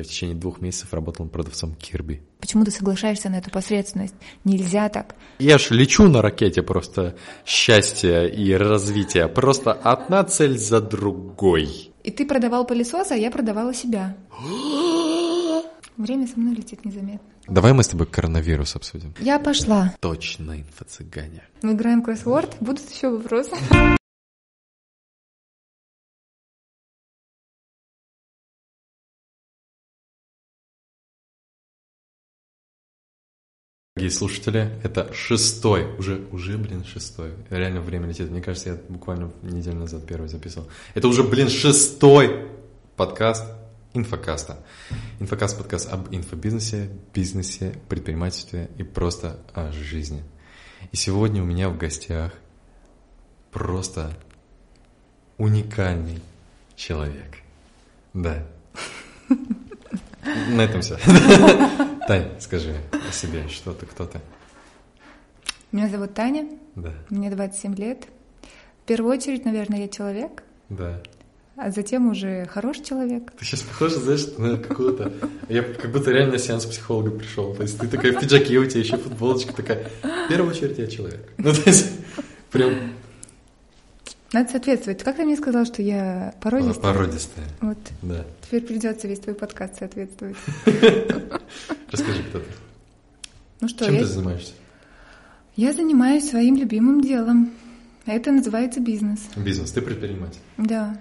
В течение двух месяцев работал продавцом Кирби. Почему ты соглашаешься на эту посредственность? Нельзя так. Я ж лечу на ракете просто счастья и развития. Просто одна цель за другой. И ты продавал пылесос, а я продавала себя. Время со мной летит незаметно. Давай мы с тобой коронавирус обсудим. Я пошла. Точно, инфо-цыгане. Мы играем кроссворд. Будут еще вопросы? Дорогие слушатели, это шестой, уже, уже, блин, шестой. Реально время летит. Мне кажется, я буквально неделю назад первый записывал. Это уже, блин, шестой подкаст инфокаста. Инфокаст подкаст об инфобизнесе, бизнесе, предпринимательстве и просто о жизни. И сегодня у меня в гостях просто уникальный человек. Да. На этом все. Тань, скажи о себе, что ты, кто ты? Меня зовут Таня. Да. Мне 27 лет. В первую очередь, наверное, я человек, Да. а затем уже хороший человек. Ты сейчас похожа, знаешь, на какого-то... Я как будто реально на сеанс психолога пришел. То есть ты такая в пиджаке, у тебя еще футболочка такая. В первую очередь я человек. Ну, то есть прям Надо соответствовать. Как ты мне сказал, что я породистая? породистая. Вот. Да. Теперь придется весь твой подкаст соответствовать. Расскажи, кто ты. Ну что, Чем я, ты занимаешься? я занимаюсь своим любимым делом. Это называется бизнес. Бизнес. Ты предприниматель. Да.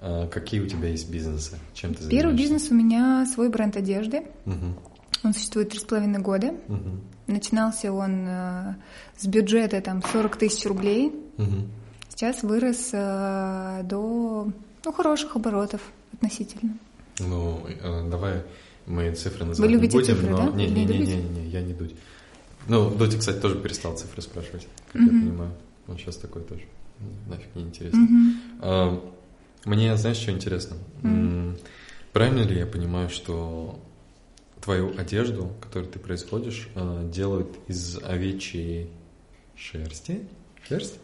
А какие у тебя есть бизнесы? Чем ты занимаешься? Первый бизнес у меня свой бренд одежды. Мгм, Он существует три с половиной года. мгм, Начинался он э, с бюджета там 40 тысяч рублей. мгм. Сейчас вырос э, до ну, хороших оборотов относительно. Ну, э, давай мы цифры называть любите не будем, цифры, но... да? Не, Не не, не, не, не, я не дудь. Ну, Дудь, кстати, тоже перестал цифры спрашивать, как я Мгм. понимаю. Он сейчас такой тоже. Нафиг не интересно. Мгм. А, Мне, знаешь, что интересно? М, Правильно ли я понимаю, что твою одежду, которую ты производишь, а, делают из овечьей шерсти? Шерсть?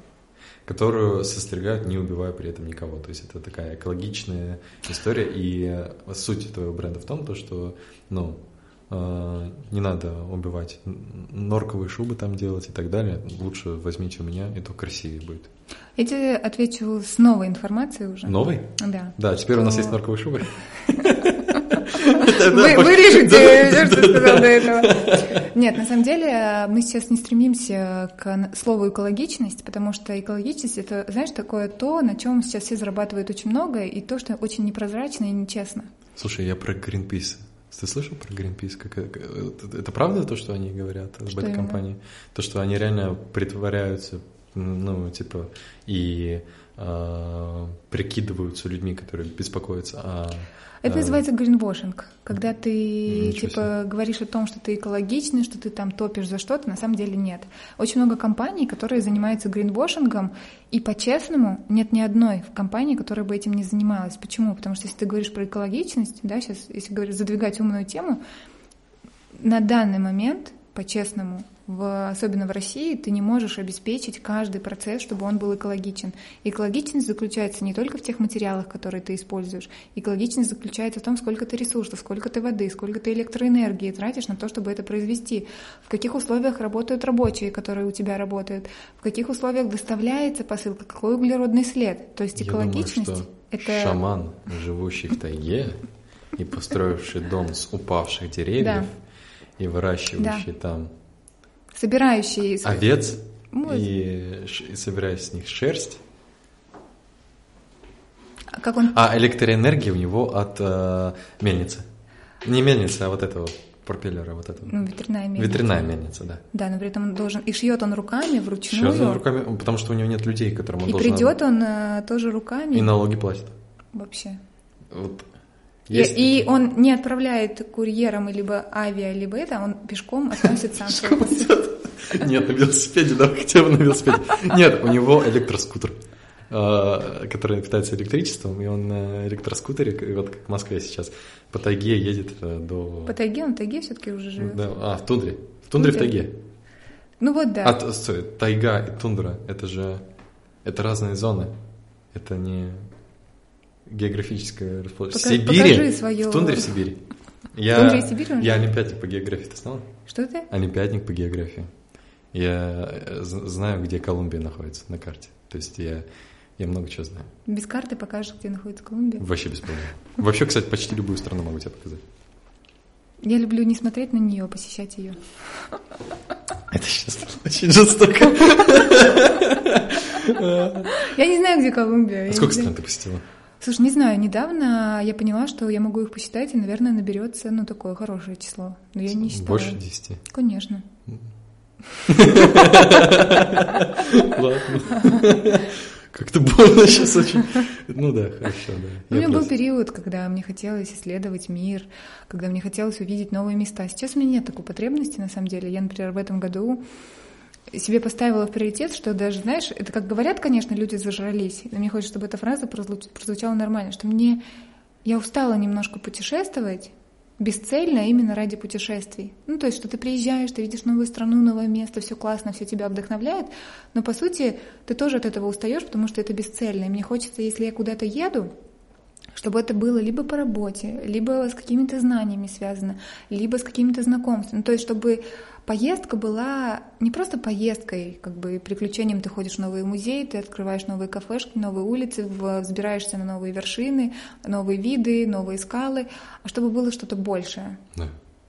Которую состригают, не убивая при этом никого. То есть это такая экологичная история. И э, суть твоего бренда в том, то, что ну, э, не надо убивать норковые шубы там делать и так далее. Лучше возьмите у меня, и то красивее будет. Я тебе отвечу с новой информацией уже. Новый? Да. Да, теперь у нас есть норковые шубы. Вы, все, что сказал до этого. Нет, на самом деле э, мы сейчас не стремимся к слову экологичность, потому что экологичность это, знаешь, такое то, на чем сейчас все зарабатывают очень много, и то, что очень непрозрачно и нечестно. Слушай, я про Greenpeace. Ты слышал про Greenpeace? Как, как- это, это правда то, что они говорят об Что этой именно? компании? То, что они реально притворяются, ну, типа, и э, прикидываются людьми, которые беспокоятся о... Это э, называется гринвошинг, когда ты Ничего типа говоришь о том, что ты экологичный, что ты там топишь за что-то, на самом деле нет. Очень много компаний, которые занимаются гринвошингом, и по-честному нет ни одной в компании, которая бы этим не занималась. Почему? Потому что если ты говоришь про экологичность, да, сейчас, если говорить, задвигать умную тему, на данный момент, по-честному, в, особенно в России, ты не можешь обеспечить каждый процесс, чтобы он был экологичен. Экологичность заключается не только в тех материалах, которые ты используешь. Экологичность заключается в том, сколько ты ресурсов, сколько ты воды, сколько ты электроэнергии тратишь на то, чтобы это произвести, в каких условиях работают рабочие, которые у тебя работают, в каких условиях доставляется посылка, какой углеродный след. То есть Я думаю, экологичность что это... шаман, живущий в тайге и построивший дом с упавших деревьев Да. и выращивающий там собирающий... овец Вот. и, и собирая с них шерсть. Как он А электроэнергия у него от э, мельницы. Не мельницы, а вот этого пропеллера, вот этого. ну, ветряная мельница. Ветряная мельница, да. Да, но при этом он должен... И шьет он руками, вручную. Сейчас он руками, потому что у него нет людей, которым он И должен... придет он э, тоже руками. И налоги платит. Вообще. Вот. И, Есть- и он не отправляет курьером либо авиа, либо это, а он пешком относит сам свой посыл. Нет, на велосипеде, да, хотя бы на велосипеде. Нет, у него электроскутер, э, который питается электричеством, и он на электроскутере, вот как в Москве сейчас, по тайге едет э, до... По тайге, он в тайге все-таки уже живет. Да, а, в тундре. В тундре в Тундре. тайге. Ну вот да. А, стой, тайга и тундра, это же, это разные зоны. Это не географическое расположение. В Пока- Сибири, покажи своё- в тундре в Сибири. Я, Колумбия и Сибирь уже? я олимпиадник по географии, ты знала? Что ты? Олимпиадник по географии. Я э, знаю, где Колумбия находится на карте. То есть я, я много чего знаю. Без карты покажешь, где находится Колумбия. Вообще без проблем. Вообще, кстати, почти любую страну могу тебе показать. Я люблю не смотреть на нее, а посещать ее. Это сейчас очень жестоко. Я не знаю, где Колумбия. А сколько стран ты посетила? Слушай, не знаю, недавно я поняла, что я могу их посчитать, и, наверное, наберется, ну, такое хорошее число. Но я не считаю. Больше десяти. Конечно. Ладно. Как-то больно сейчас очень. Ну да, хорошо, да. У меня был период, когда мне хотелось исследовать мир, когда мне хотелось увидеть новые места. Сейчас у меня нет такой потребности, на самом деле. Я, например, в этом году себе поставила в приоритет, что даже, знаешь, это как говорят, конечно, люди зажрались, но мне хочется, чтобы эта фраза прозвуч- прозвучала нормально, что мне... Я устала немножко путешествовать, бесцельно именно ради путешествий. Ну, то есть, что ты приезжаешь, ты видишь новую страну, новое место, все классно, все тебя вдохновляет, но по сути ты тоже от этого устаешь, потому что это бесцельно. И мне хочется, если я куда-то еду, чтобы это было либо по работе, либо с какими-то знаниями связано, либо с какими-то знакомствами. Ну, то есть, чтобы поездка была не просто поездкой, как бы приключением, ты ходишь в новые музеи, ты открываешь новые кафешки, новые улицы, взбираешься на новые вершины, новые виды, новые скалы, а чтобы было что-то большее. Да.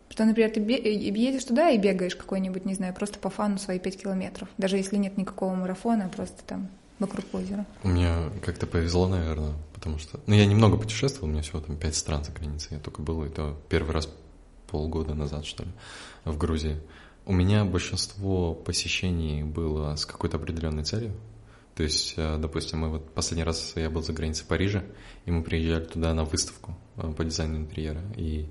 Что, например, ты едешь туда и бегаешь какой-нибудь, не знаю, просто по фану свои пять километров, даже если нет никакого марафона, а просто там вокруг озера. Мне как-то повезло, наверное, потому что... Ну, я немного путешествовал, у меня всего там пять стран за границей. Я только был, это первый раз полгода назад, что ли, в Грузии. У меня большинство посещений было с какой-то определенной целью. То есть, э, допустим, мы вот последний раз я был за границей Парижа, и мы приезжали туда на выставку э, по дизайну интерьера. И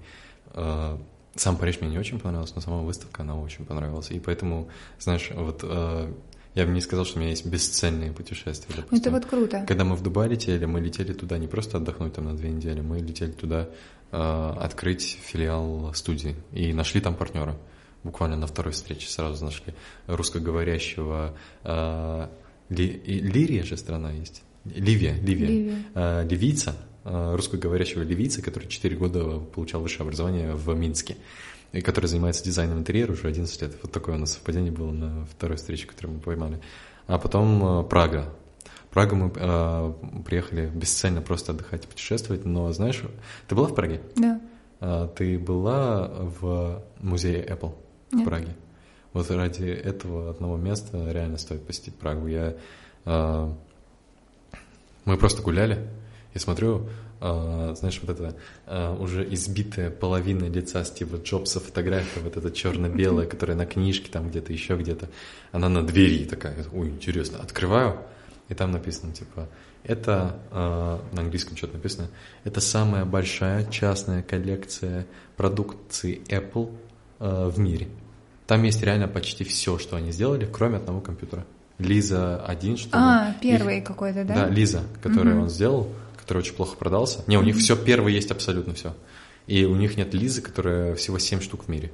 э, сам Париж мне не очень понравился, но сама выставка, она очень понравилась. И поэтому, знаешь, вот э, я бы не сказал, что у меня есть бесцельные путешествия. Допустим. это вот круто. Когда мы в Дубай летели, мы летели туда не просто отдохнуть там на две недели, мы летели туда э, открыть филиал студии и нашли там партнера. Буквально на второй встрече сразу нашли русскоговорящего э, Ли- Лирия же страна есть. Ливия, Ливия. Ливия. Э, ливийца, э, русскоговорящего ливийца, который 4 года получал высшее образование в Минске и который занимается дизайном интерьера уже 11 лет. Вот такое у нас совпадение было на второй встрече, которую мы поймали. А потом э, Прага. Прагу мы э, приехали бесцельно просто отдыхать и путешествовать, но знаешь, ты была в Праге? Да. А, Ты была в музее Apple в Нет. Праге? Вот ради этого одного места реально стоит посетить Прагу. Я, а, мы просто гуляли, я смотрю, а, знаешь, вот это а, уже избитая половина лица Стива Джобса фотография, вот эта черно-белая, которая на книжке там где-то, еще где-то, она на двери такая, ой, интересно, открываю, и там написано, типа, это, э, на английском что-то написано, это самая большая частная коллекция продукции Apple э, в мире. Там есть реально почти все, что они сделали, кроме одного компьютера. Лиза 1, что ли. А, Их- первый какой-то, да? Да, Лиза, который Мгм. он сделал, который очень плохо продался. Не, у них все первое есть абсолютно все. И у них нет Лизы, которая всего 7 штук в мире.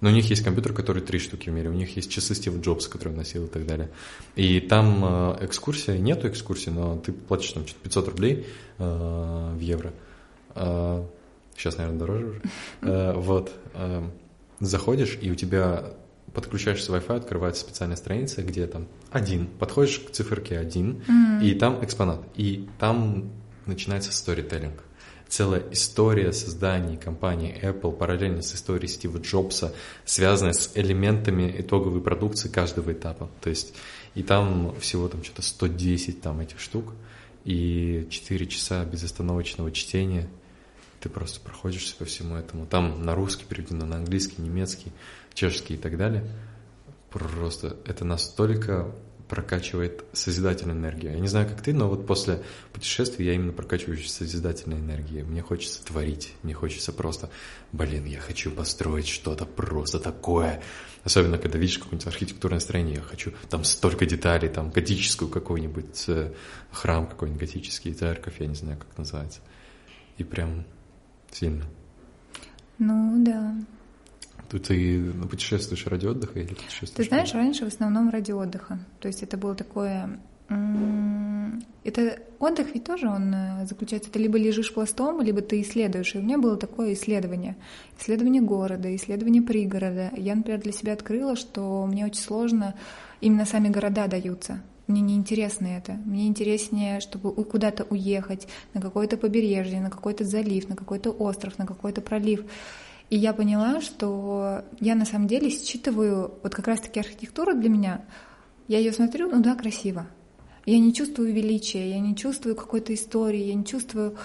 Но у них есть компьютер, который три штуки в мире. У них есть часы Стива Джобса, которые он носил и так далее. И там э, экскурсия, нету экскурсии, но ты платишь там что-то 500 рублей э, в евро. Э, сейчас, наверное, дороже уже. Э, вот. э, заходишь, и у тебя подключаешься Wi-Fi, открывается специальная страница, где там один. Подходишь к циферке один, Мгм. и там экспонат. И там начинается сторителлинг. Целая история создания компании Apple параллельно с историей Стива Джобса, связанная с элементами итоговой продукции каждого этапа. То есть и там всего там что-то 110 там этих штук, и 4 часа безостановочного чтения. Ты просто проходишься по всему этому. Там на русский переведено, на английский, немецкий, чешский и так далее. Просто это настолько прокачивает созидательную энергию. Я не знаю, как ты, но вот после путешествия я именно прокачиваюсь созидательной энергией. Мне хочется творить, мне хочется просто, блин, я хочу построить что-то просто такое. Особенно, когда видишь какое-нибудь архитектурное строение, я хочу там столько деталей, там готическую какой-нибудь э, храм какой-нибудь готический, церковь, я не знаю, как называется. И прям сильно. Ну, да. Тут ты путешествуешь ради отдыха или путешествуешь? Ты знаешь, раньше в основном ради отдыха. То есть это было такое Это отдых ведь тоже он э, заключается, ты либо лежишь пластом, либо ты исследуешь. И у меня было такое исследование. Исследование города, исследование пригорода. Я, например, для себя открыла, что мне очень сложно именно сами города даются. Мне не интересно это. Мне интереснее, чтобы куда-то уехать, на какое-то побережье, на какой-то залив, на какой-то остров, на какой-то пролив. И я поняла, что я на самом деле считываю вот как раз-таки архитектуру для меня. Я ее смотрю, ну да, красиво. Я не чувствую величия, я не чувствую какой-то истории, я не чувствую...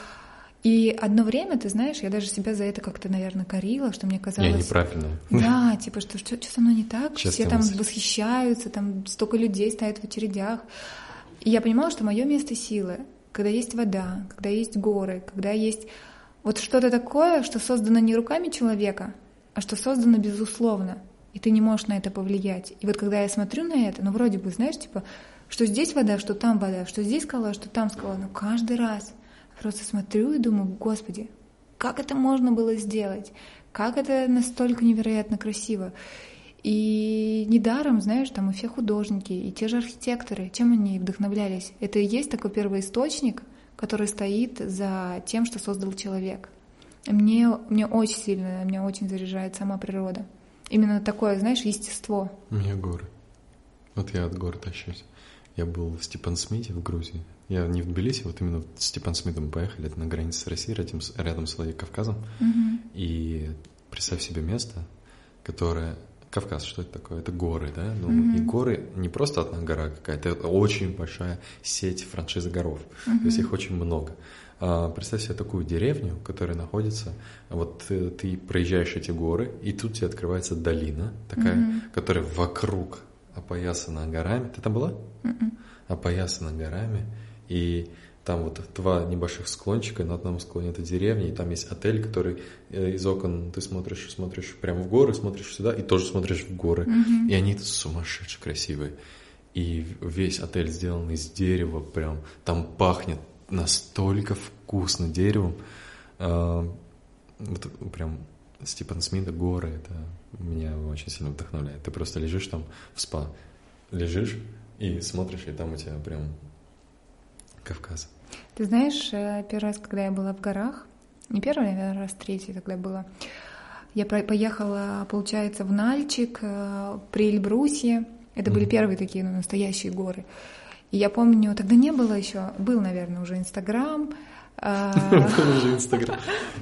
И одно время, ты знаешь, я даже себя за это как-то, наверное, корила, что мне казалось... Я неправильно. Да, типа, что, что, что со мной не так, Честная все там мысль. восхищаются, там столько людей стоят в очередях. И я понимала, что мое место силы, когда есть вода, когда есть горы, когда есть вот что-то такое, что создано не руками человека, а что создано безусловно, и ты не можешь на это повлиять. И вот когда я смотрю на это, ну вроде бы, знаешь, типа, что здесь вода, что там вода, что здесь скала, что там скала, но каждый раз просто смотрю и думаю, господи, как это можно было сделать? Как это настолько невероятно красиво? И недаром, знаешь, там и все художники, и те же архитекторы, чем они вдохновлялись? Это и есть такой первоисточник, который стоит за тем, что создал человек. Мне, мне очень сильно, меня очень заряжает сама природа. Именно такое, знаешь, естество. У меня горы. Вот я от гор тащусь. Я был в Степан-Смите в Грузии. Я не в Тбилиси, вот именно в Степан-Смит мы поехали, это на границе с Россией, рядом с, рядом с Владикавказом. Мгм. И представь себе место, которое... Кавказ, что это такое? Это горы, да? Ну, Мгм. И горы не просто одна гора какая-то, это очень большая сеть франшизы горов. То есть их очень много. А, представь себе такую деревню, которая находится... Вот э, ты проезжаешь эти горы, и тут тебе открывается долина такая, Мгм. которая вокруг опоясана горами. Ты там была? Мгм. опоясана горами, и там вот два небольших склончика, на одном склоне это деревня, и там есть отель, который э, из окон ты смотришь, смотришь прямо в горы, смотришь сюда, и тоже смотришь в горы. Мгм. И они сумасшедше красивые. И весь отель сделан из дерева, прям там пахнет настолько вкусно деревом. А, Вот прям Степан Смита, горы, это меня очень сильно вдохновляет. Ты просто лежишь там в спа, лежишь и смотришь, и там у тебя прям Кавказ. Ты знаешь, э, первый раз, когда я была в горах, не первый, наверное, раз третий тогда было, я поехала, получается, в Нальчик, э, при Эльбрусе. Это были Мгм. первые такие ну, настоящие горы. И я помню, тогда не было еще, был, наверное, уже Инстаграм. а, Был уже Инстаграм.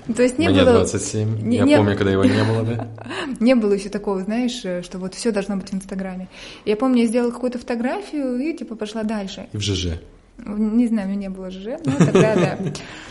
То есть не Мне было, 27. не- Я помню, когда его не было, да? не было еще такого, знаешь, э, что вот все должно быть в Инстаграме. Я помню, я сделала какую-то фотографию и типа пошла дальше. И в ЖЖ. Не знаю, у меня не было ЖЖ, но тогда да.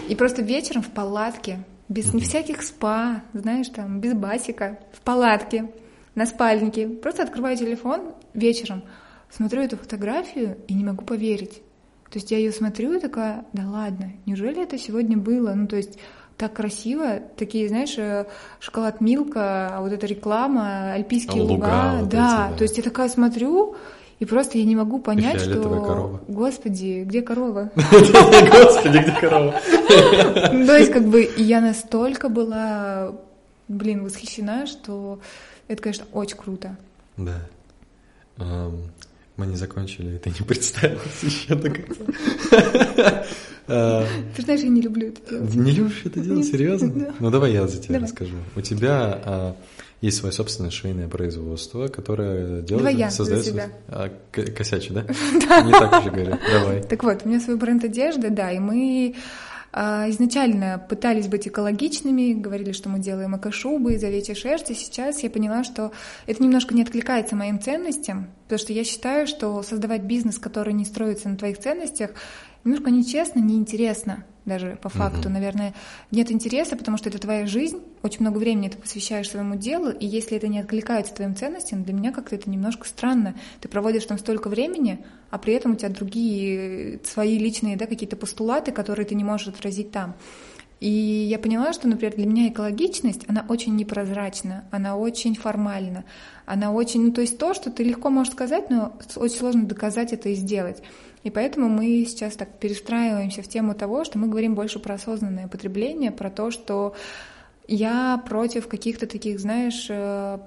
И просто вечером в палатке, без всяких спа, знаешь, там, без басика, в палатке, на спальнике. Просто открываю телефон вечером, смотрю эту фотографию и не могу поверить. То есть я ее смотрю и такая, да ладно, неужели это сегодня было? Ну, то есть так красиво, такие, знаешь, э, шоколад Милка, а вот эта реклама, альпийские А луга луга, вот да. эти, да. То есть я такая смотрю, и просто я не могу понять, что... корова. Господи, где корова? Господи, где корова? Ну, То есть, как бы, я настолько была, блин, восхищена, что это, конечно, очень круто. Да. Мы не закончили, ты не представилась еще до конца. Ты знаешь, я не люблю это делать. Не любишь это делать, серьезно? Ну давай я за тебя расскажу. У тебя а, есть свое собственное швейное производство, которое делает, Давай я создает себя. а, косячу, да? Не так уже говорю. Давай. Так вот, у меня свой бренд одежды, да, и мы а, изначально пытались быть экологичными, говорили, что мы делаем эко-шубы из овечьей шерсти. Сейчас я поняла, что это немножко не откликается моим ценностям, потому что я считаю, что создавать бизнес, который не строится на твоих ценностях, немножко нечестно, неинтересно даже по факту. Мгм. Наверное, нет интереса, потому что это твоя жизнь, очень много времени ты посвящаешь своему делу, и если это не откликается твоим ценностям, для меня как-то это немножко странно. Ты проводишь там столько времени, а при этом у тебя другие э, свои личные да, какие-то постулаты, которые ты не можешь отразить там. И я поняла, что, например, для меня экологичность, она очень непрозрачна, она очень формальна, она очень, ну то есть то, что ты легко можешь сказать, но очень сложно доказать это и сделать. И поэтому мы сейчас так перестраиваемся в тему того, что мы говорим больше про осознанное потребление, про то, что я против каких-то таких, знаешь, э,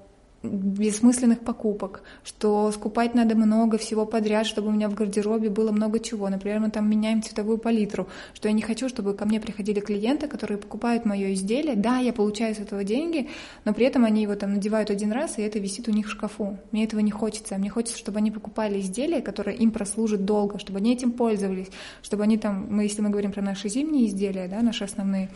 бессмысленных покупок, что скупать надо много всего подряд, чтобы у меня в гардеробе было много чего. Например, мы там меняем цветовую палитру, что я не хочу, чтобы ко мне приходили клиенты, которые покупают мое изделие. Да, я получаю с этого деньги, но при этом они его там надевают один раз, и это висит у них в шкафу. Мне этого не хочется. Мне хочется, чтобы они покупали изделия, которые им прослужат долго, чтобы они этим пользовались, чтобы они там, мы, если мы говорим про наши зимние изделия, да, наши основные,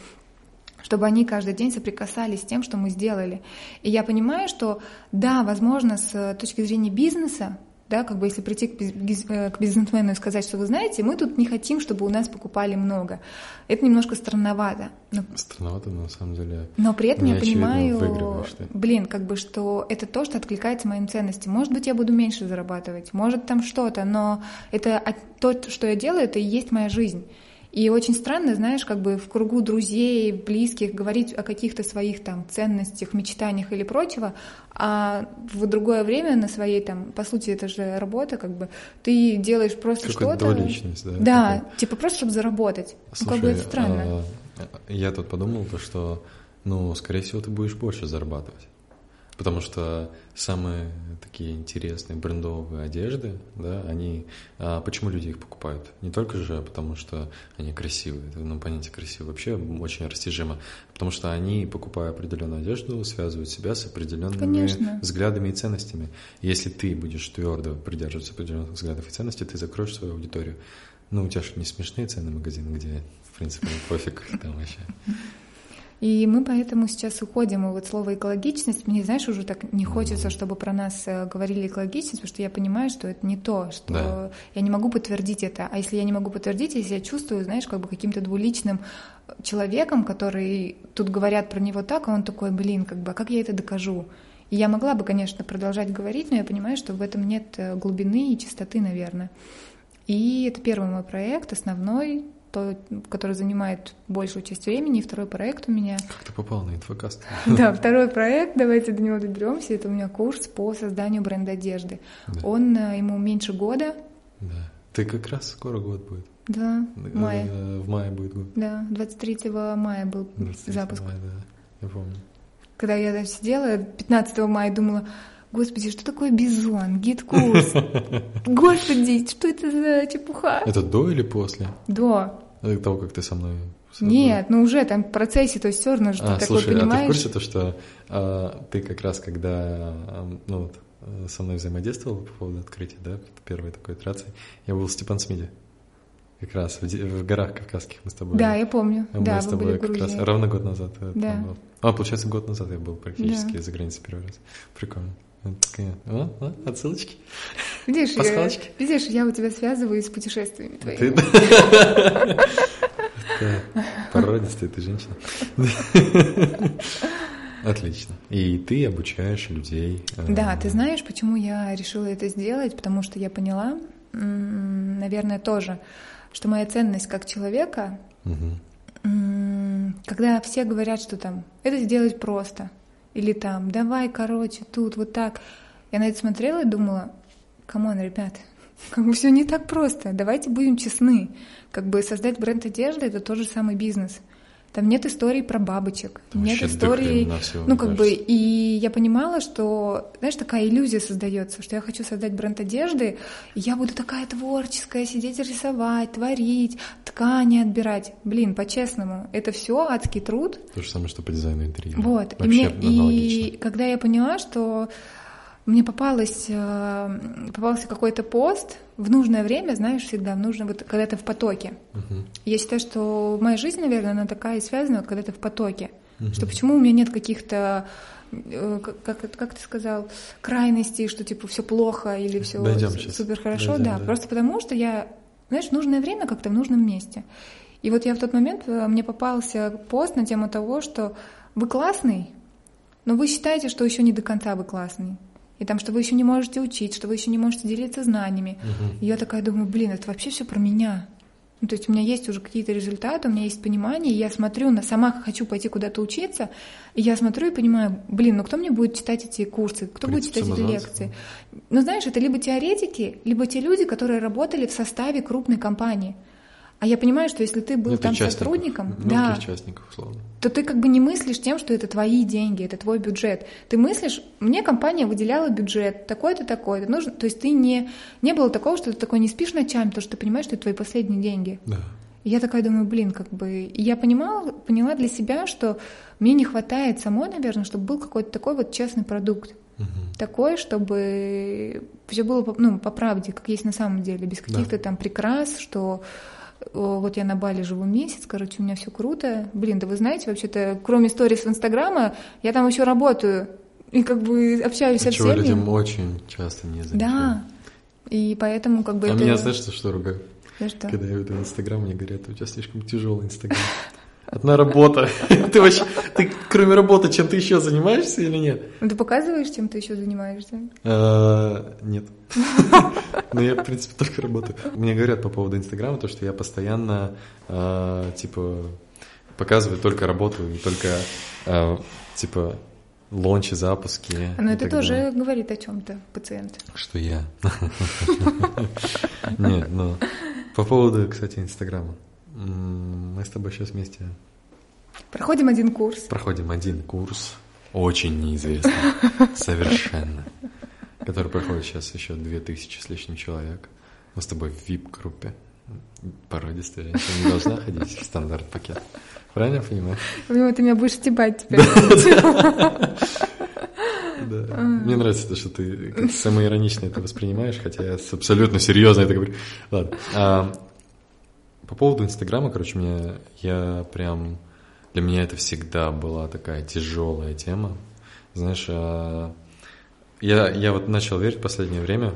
чтобы они каждый день соприкасались с тем, что мы сделали. И я понимаю, что да, возможно, с точки зрения бизнеса, да, как бы если прийти к, э, к бизнесмену и сказать, что вы знаете, мы тут не хотим, чтобы у нас покупали много. Это немножко странновато. Но... Странновато, но на самом деле. Но при этом я понимаю, блин, как бы, что это то, что откликается моим ценностям. Может быть, я буду меньше зарабатывать, может там что-то, но это то, что я делаю, это и есть моя жизнь. И очень странно, знаешь, как бы в кругу друзей, близких говорить о каких-то своих там ценностях, мечтаниях или прочего, а в другое время на своей там, по сути, это же работа, как бы ты делаешь просто что-то. личность, да? Да, такой... типа просто чтобы заработать. Слушай, ну, как бы это странно. А, я тут подумал, то, что, ну, скорее всего, ты будешь больше зарабатывать. Потому что самые такие интересные брендовые одежды, да, они... А почему люди их покупают? Не только же потому, что они красивые, ну, понятие красивое вообще очень растяжимо, потому что они, покупая определенную одежду, связывают себя с определенными Конечно. взглядами и ценностями. если ты будешь твердо придерживаться определенных взглядов и ценностей, ты закроешь свою аудиторию. Ну, у тебя же не смешные цены магазины, где, в принципе, пофиг там вообще. И мы поэтому сейчас уходим. И вот слово экологичность, мне, знаешь, уже так не хочется, чтобы про нас э, говорили экологичность, потому что я понимаю, что это не то, что да. я не могу подтвердить это. А если я не могу подтвердить, если я чувствую, знаешь, как бы каким-то двуличным человеком, который тут говорят про него так, а он такой, блин, как бы, а как я это докажу? И я могла бы, конечно, продолжать говорить, но я понимаю, что в этом нет э, глубины и чистоты, наверное. И это первый мой проект, основной, то, который занимает большую часть времени, и второй проект у меня. Как ты попал на инфокаст? Да, второй проект, давайте до него доберемся. Это у меня курс по созданию бренда одежды. Да. Он э, ему меньше года. Да. Ты как раз скоро год будет. Да, в мае. Э, в мае будет год. Да, 23 мая был 23 запуск. Мая, да, я помню. Когда я сидела 15 мая, думала, Господи, что такое бизон, гид-курс? Господи, что это за чепуха? Это до или после? До. До того, как ты со мной... Нет, ну уже там в процессе, то есть все равно, что а, такое слушай, понимаешь. а ты в курсе то, что а, ты как раз, когда ну, вот, э, со мной взаимодействовал по поводу открытия, да, первой такой итерации, я был Степан Смиди. Как раз в, в горах Кавказских мы с тобой. Да, я помню. Мы да, с тобой как раз ровно год назад. Э, да. Был. А, получается, год назад я был практически да. за границей первый раз. Прикольно. Такая, отсылочки. Видишь, я, видишь, я у тебя связываюсь с путешествиями твоими. Породистая ты женщина. Отлично. И ты обучаешь людей. Э, да, ты знаешь, почему я решила это сделать? Потому что я поняла, наверное, тоже, что моя ценность как человека, когда все говорят, что там это сделать просто, или там, давай, короче, тут, вот так. Я на это смотрела и думала, come on, ребят, как бы все не так просто. Давайте будем честны. Как бы создать бренд одежды это тоже самый бизнес. Там нет историй про бабочек, Там нет историй, ну как бы, и я понимала, что, знаешь, такая иллюзия создается, что я хочу создать бренд одежды, и я буду такая творческая, сидеть рисовать, творить, ткани отбирать. Блин, по-честному, это все адский труд. То же самое, что по дизайну интерьера. Вот, Вообще и, мне, и когда я поняла, что мне попалось, э, попался какой-то пост в нужное время, знаешь, всегда, в нужное, вот когда ты в потоке. Uh-huh. Я считаю, что моя жизнь, наверное, она такая и связана, когда ты в потоке. Uh-huh. Что почему у меня нет каких-то э, как, как, как ты сказал, крайностей, что типа все плохо или все супер хорошо, Дойдем, да, да, просто потому что я, знаешь, в нужное время как-то в нужном месте. И вот я в тот момент, э, мне попался пост на тему того, что вы классный, но вы считаете, что еще не до конца вы классный и там, что вы еще не можете учить, что вы еще не можете делиться знаниями. Угу. И я такая думаю, блин, это вообще все про меня. Ну, то есть у меня есть уже какие-то результаты, у меня есть понимание, и я смотрю, на сама хочу пойти куда-то учиться, и я смотрю и понимаю, блин, ну кто мне будет читать эти курсы, кто будет читать эти лекции? Ну, знаешь, это либо теоретики, либо те люди, которые работали в составе крупной компании. А я понимаю, что если ты был Нет там сотрудником, да, участников, условно. то ты как бы не мыслишь тем, что это твои деньги, это твой бюджет. Ты мыслишь, мне компания выделяла бюджет, такой-то, такой-то. Нужно, то есть ты не, не было такого, что ты такой не спишь ночами, потому что ты понимаешь, что это твои последние деньги. Да. И я такая думаю, блин, как бы... И я понимала, поняла для себя, что мне не хватает самой, наверное, чтобы был какой-то такой вот честный продукт. Мгм. Такой, чтобы все было по- ну, по правде, как есть на самом деле, без каких-то там прикрас, что вот я на Бали живу месяц, короче, у меня все круто. Блин, да вы знаете, вообще-то, кроме сторис в Инстаграма, я там еще работаю и как бы общаюсь со Чего всеми. людям очень часто не замечают. Да. И поэтому как бы А это... меня, знаешь, за что ругают? За что? Когда я веду Инстаграм, мне говорят, у тебя слишком тяжелый Инстаграм. Одна работа. Ты вообще, ты кроме работы чем-то еще занимаешься или нет? Ну, ты показываешь, чем ты еще занимаешься? А, Нет. Но я, в принципе, только работаю. Мне говорят по поводу Инстаграма, то, что я постоянно, а, типа, показываю только работу и только, а, типа, лончи, запуски. Но Ну, это тоже далее. говорит о чем-то пациент. Что я. Нет, ну, по поводу, кстати, Инстаграма. Мы с тобой сейчас вместе Проходим один курс. проходим один курс, очень неизвестный, совершенно, который проходит сейчас еще 2000 с лишним человек. Мы с тобой в VIP-группе. Породистая женщина не должна ходить в стандарт-пакет. Правильно я понимаю? Видимо, ты меня будешь стебать теперь. Да. Мне нравится то, что ты как самоиронично это воспринимаешь, хотя я абсолютно серьезно это говорю. Ладно. А, по поводу Инстаграма, короче, мне я прям для меня это всегда была такая тяжелая тема. Знаешь, а, я, я вот начал верить в последнее время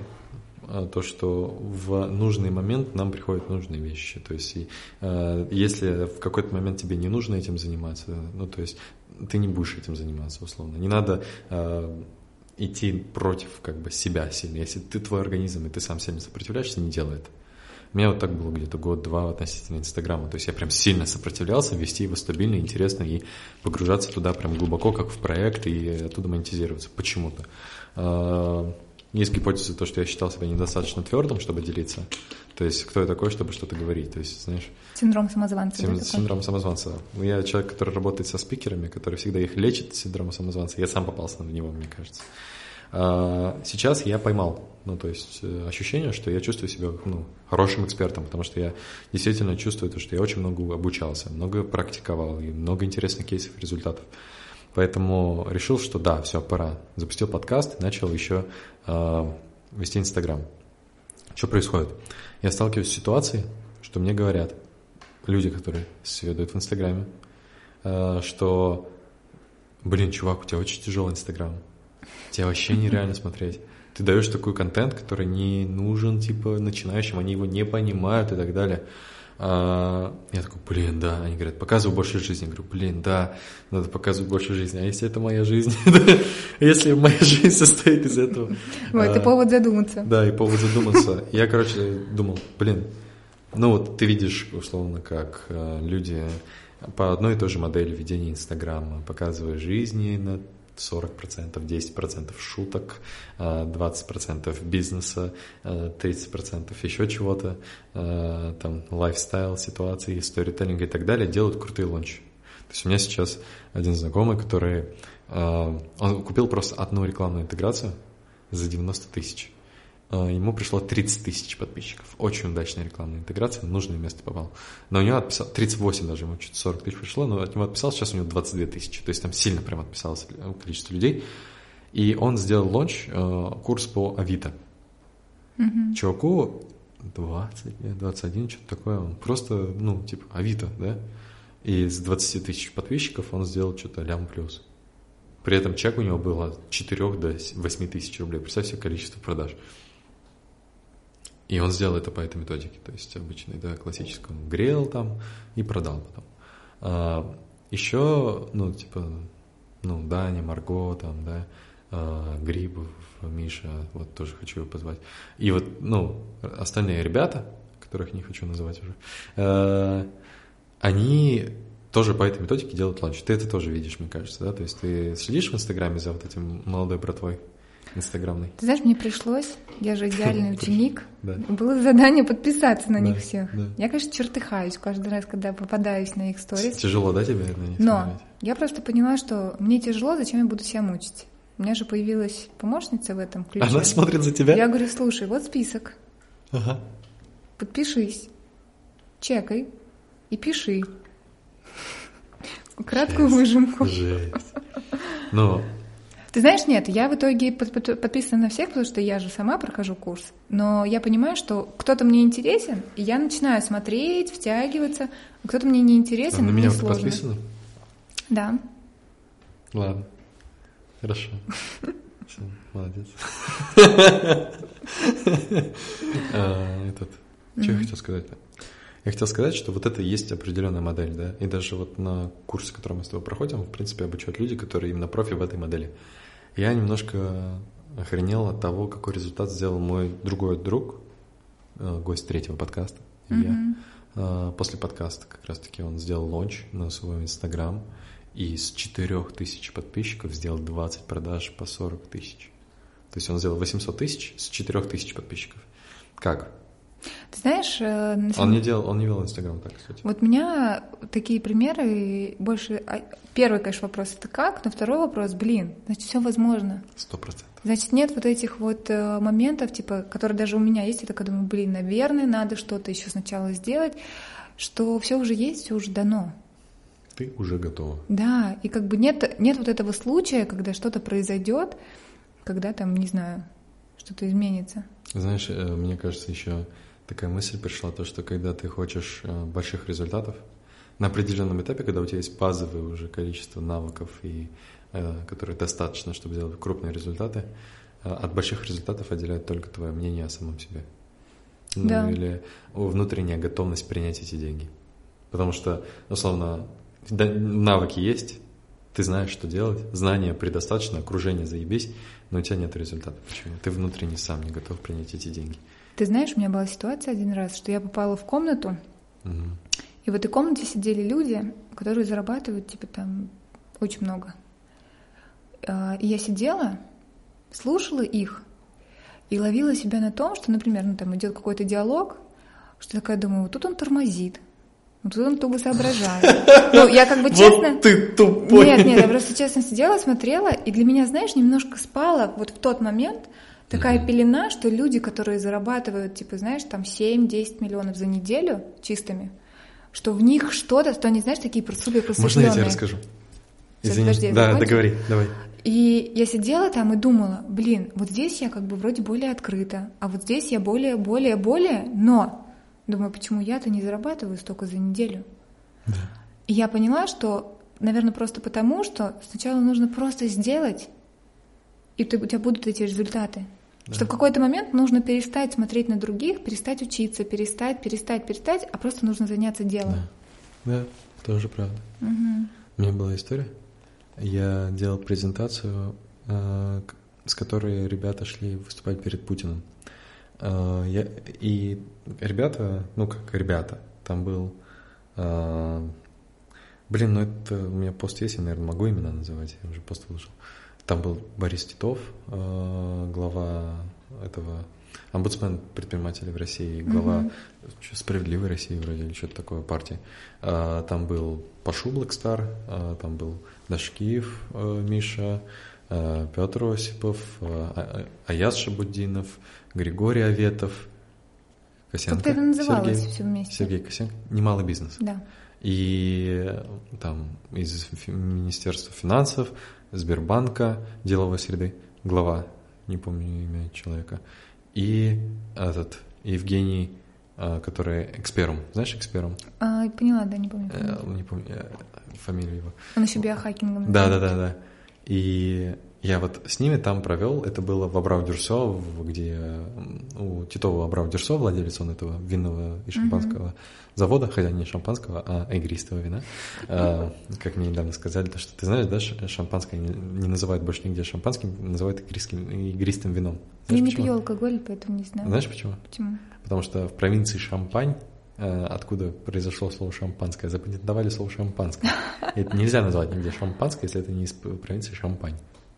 а, то, что в нужный момент нам приходят нужные вещи. То есть, и, а, если в какой-то момент тебе не нужно этим заниматься, ну, то есть, ты не будешь этим заниматься, условно. Не надо а, идти против как бы себя сильно. Если ты твой организм, и ты сам сильно сопротивляешься, не делай это. У меня вот так было где-то год-два относительно Инстаграма. То есть я прям сильно сопротивлялся, вести его стабильно, интересно и погружаться туда прям глубоко, как в проект, и оттуда монетизироваться почему-то. А, Есть гипотеза, то, что я считал себя недостаточно твердым, чтобы делиться. То есть кто я такой, чтобы что-то говорить. То есть, знаешь, Синдром самозванца. Син-? Синдром самозванца. Я человек, который работает со спикерами, который всегда их лечит, синдром самозванца. Я сам попался в него, мне кажется. А, Сейчас я поймал, ну, то есть э, ощущение, что я чувствую себя, ну, хорошим экспертом, потому что я действительно чувствую то, что я очень много обучался, много практиковал, и много интересных кейсов результатов. Поэтому решил, что да, все, пора. Запустил подкаст и начал еще а, вести Инстаграм. Что происходит? Я сталкиваюсь с ситуацией, что мне говорят люди, которые следуют в Инстаграме, э, что, блин, чувак, у тебя очень тяжелый Инстаграм, тебя вообще нереально смотреть. Ты даешь такой контент, который не нужен, типа, начинающим, они его не понимают и так далее. А, Я такой, блин, да. Они говорят, показывай больше жизни. Я говорю, блин, да, надо показывать больше жизни. А если это моя жизнь? Если моя жизнь состоит из этого? Вот, это а, повод задуматься. да, и повод задуматься. Я, короче, думал, блин, ну вот ты видишь, условно, как э, люди по одной и той же модели ведения Инстаграма, показывая жизни на 40%, 10% шуток, э, 20% бизнеса, э, 30% еще чего-то, э, там, лайфстайл, ситуации, сторителлинга и так далее, делают крутые лончи. То есть у меня сейчас один знакомый, который, э, он купил просто одну рекламную интеграцию за 90 тысяч. Э, Ему пришло 30 тысяч подписчиков. Очень удачная рекламная интеграция, в нужное место попал. Но у него отписал, 38 даже, ему чуть 40 тысяч пришло, но от него отписал, сейчас у него 22 тысячи. То есть там сильно прям отписалось количество людей. И он сделал лонч, э, курс по Авито. Чуваку 20 лет, 21, что-то такое. Он просто, ну, типа, Авито, да? И с 20 тысяч подписчиков он сделал что-то лям плюс. При этом чек у него был от 4 до 8 тысяч рублей. Представь себе количество продаж. И он сделал это по этой методике. То есть обычный, да, классическому грел там и продал потом. А, еще, ну, типа, ну, Даня, Марго, там, да, а, Грибов, Миша, вот тоже хочу его позвать. И вот, ну, остальные ребята, которых не хочу называть уже, э, они тоже по этой методике делают ланч. Ты это тоже видишь, мне кажется, да? То есть ты следишь в Инстаграме за вот этим молодой братвой? Инстаграмный. Ты знаешь, мне пришлось, я же идеальный ученик, было задание подписаться на них всех. Я, конечно, чертыхаюсь каждый раз, когда попадаюсь на их сторис. Тяжело, да, тебе на них Но я просто поняла, что мне тяжело, зачем я буду себя мучить. У меня же появилась помощница в этом ключе. Она смотрит за тебя? Я говорю, слушай, вот список, Ага. подпишись, чекай и пиши. Краткую выжимку. Жесть. Ну, Ты знаешь, нет, я в итоге под- под- подписана на всех, потому что я же сама прохожу курс. Но я понимаю, что кто-то мне интересен, и я начинаю смотреть, втягиваться, а кто-то мне не интересен, на мне меня ты сложно. подписана? Да. Ладно. Хорошо. Всё, молодец. А, Этот. Что я хотел сказать-то? Я хотел сказать, что вот это и есть определенная модель, да, и даже вот на курсе, который мы с тобой проходим, в принципе, обучают люди, которые именно профи в этой модели. Я немножко охренел от того, какой результат сделал мой другой друг, э, гость третьего подкаста, Илья. Э, После подкаста как раз-таки он сделал лонч на свой инстаграм, и с 4000 подписчиков сделал 20 продаж по 40 тысяч. То есть он сделал 800 тысяч с 4000 подписчиков. Как? Ты знаешь, э, на Он самом- не делал, он не вел инстаграм так, кстати. вот у меня такие примеры больше... а, Первый, конечно, вопрос это как, но второй вопрос, блин, значит, все возможно. Сто процентов. Значит, нет вот этих вот э, моментов, типа, которые даже у меня есть, я такая думаю, блин, наверное, надо что-то еще сначала сделать, что все уже есть, все уже дано. Ты уже готова. Да, и как бы нет, нет вот этого случая, когда что-то произойдет, когда там, не знаю, что-то изменится. Знаешь, э, мне кажется, еще такая мысль пришла, то, что когда ты хочешь э, больших результатов, на определенном этапе, когда у тебя есть базовое уже количество навыков, и, э, которые достаточно, чтобы сделать крупные результаты, э, от больших результатов отделяет только твое мнение о самом себе. Ну, Да. или внутренняя готовность принять эти деньги. Потому что, условно, навыки есть, ты знаешь, что делать, знания предостаточно, окружение заебись, но у тебя нет результата. Почему? Ты внутренне сам не готов принять эти деньги. Ты знаешь, у меня была ситуация один раз, что я попала в комнату, Мгм. и в этой комнате сидели люди, которые зарабатывают, типа, там, очень много. А, И я сидела, слушала их и ловила себя на том, что, например, ну, там идет какой-то диалог, что такая думаю, вот тут он тормозит, вот тут он туго соображает. Ну, я как бы честно... Вот ты тупой! Нет, нет, я просто честно сидела, смотрела, и для меня, знаешь, немножко спала вот в тот момент такая пелена, что люди, которые зарабатывают, типа, знаешь, там 7-10 миллионов за неделю чистыми, что в них что-то, что они, знаешь, такие супер Можно я тебе просветленные. расскажу? Сейчас, Извини. подожди, да, договори, давай. И я сидела там и думала, блин, вот здесь я как бы вроде более открыта, а вот здесь я более, более, более, но думаю, почему я-то не зарабатываю столько за неделю? И я поняла, что, наверное, просто потому, что сначала нужно просто сделать, и ты, у тебя будут эти результаты. Что в какой-то момент нужно перестать смотреть на других, перестать учиться, перестать, перестать, перестать, а просто нужно заняться делом. Да, тоже правда. Мгм. У меня была история. Я делал презентацию, э, с которой ребята шли выступать перед Путиным. Э, я- и ребята, ну как ребята, там был... э, блин, ну это у меня пост есть, я, наверное, могу имена называть, я уже пост выложил. Там был Борис Титов, э, глава этого омбудсмен предпринимателей в России, глава чё, справедливой России вроде или что-то такое партии. А, Там был Пашу Блэкстар, а, там был Дашкиев э, Миша, э, Петр Осипов, э, А- А- Аяз Шабуддинов, Григорий Аветов, Косенко. Это называлось Сергей. все вместе. Сергей Косенко. Немалый бизнес. Да. И там из Министерства финансов, Сбербанка, деловой среды, глава, не помню имя человека, и этот Евгений, э, который Эксперум, знаешь Эксперум? А, поняла, да, не помню. Э, Не помню э, фамилию его. Он еще биохакингом. Да, да, да, да. И я вот с ними там провел, это было в абрау дюрсо где у Титова абрау дюрсо владелец он этого винного и шампанского завода, хотя не шампанского, а игристого вина. А, Как мне недавно сказали, то, что ты знаешь, да, шампанское не, называют больше нигде шампанским, называют игристым, игристым вином. Я не пью алкоголь, поэтому не знаю. Знаешь почему? Почему? Потому что в провинции Шампань, э, откуда произошло слово шампанское, запатентовали слово шампанское. Это нельзя назвать нигде шампанское, если это не из провинции Шампань.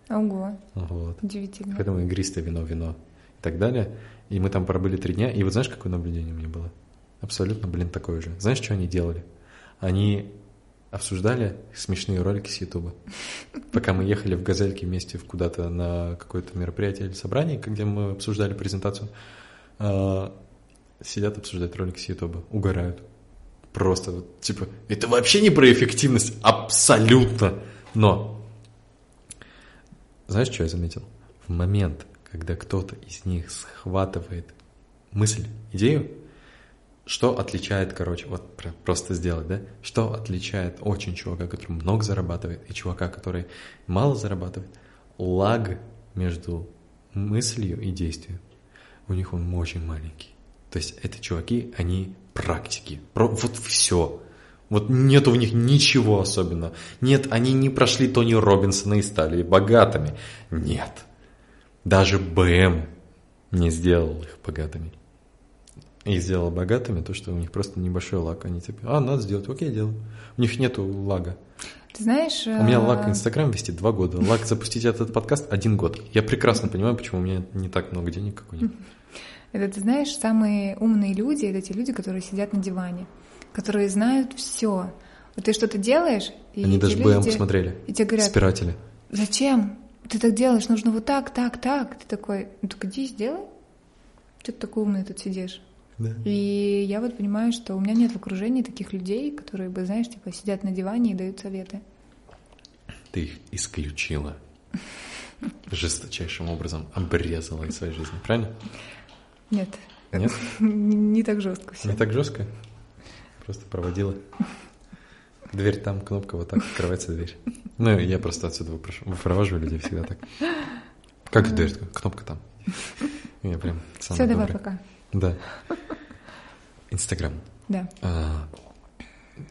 Ого, Вот. удивительно. Поэтому игристое вино, вино и так далее. И мы там пробыли три дня. И вот знаешь, какое наблюдение у меня было? Абсолютно, блин, такое же. Знаешь, что они делали? Они обсуждали смешные ролики с Ютуба. Пока мы ехали в «Газельке» вместе куда-то на какое-то мероприятие или собрание, где мы обсуждали презентацию, а, сидят обсуждать ролики с Ютуба, угорают. Просто, типа, это вообще не про эффективность, абсолютно. Но, знаешь, что я заметил? В момент, когда кто-то из них схватывает мысль, идею, что отличает, короче, вот про- просто сделать, да? Что отличает очень чувака, который много зарабатывает, и чувака, который мало зарабатывает? Лаг между мыслью и действием. У них он очень маленький. То есть это чуваки, они практики. Про, вот все. Вот нету в них ничего особенного. Нет, они не прошли Тони Робинсона и стали богатыми. Нет. Даже БМ не сделал их богатыми. И сделал богатыми то, что у них просто небольшой лак. Они типа, а, надо сделать, окей, делаю. У них нету лага. Ты знаешь... У меня э, лак Инстаграм вести два года. Лак запустить этот подкаст один год. Я прекрасно понимаю, почему у меня не так много денег, как у них. Это, ты знаешь, самые умные люди — это те люди, которые сидят на диване, которые знают все. Вот ты что-то делаешь, и Они даже БМ посмотрели. И тебе говорят, Спиратели. зачем? Ты так делаешь, нужно вот так, так, так. Ты такой, ну так иди сделай. Что ты такой умный тут сидишь? Да. И я вот понимаю, что у меня нет в окружении таких людей, которые бы, знаешь, типа сидят на диване и дают советы. Ты их исключила. Жесточайшим образом обрезала из своей жизни. Правильно? Нет. Нет? Не так жестко все. Не так жестко? Просто проводила. Дверь там, кнопка вот так, открывается дверь. Ну, я просто отсюда выпровожу людей всегда так. Как дверь? Кнопка там. Я прям самый Все, давай пока. Да. Инстаграм. Да. А,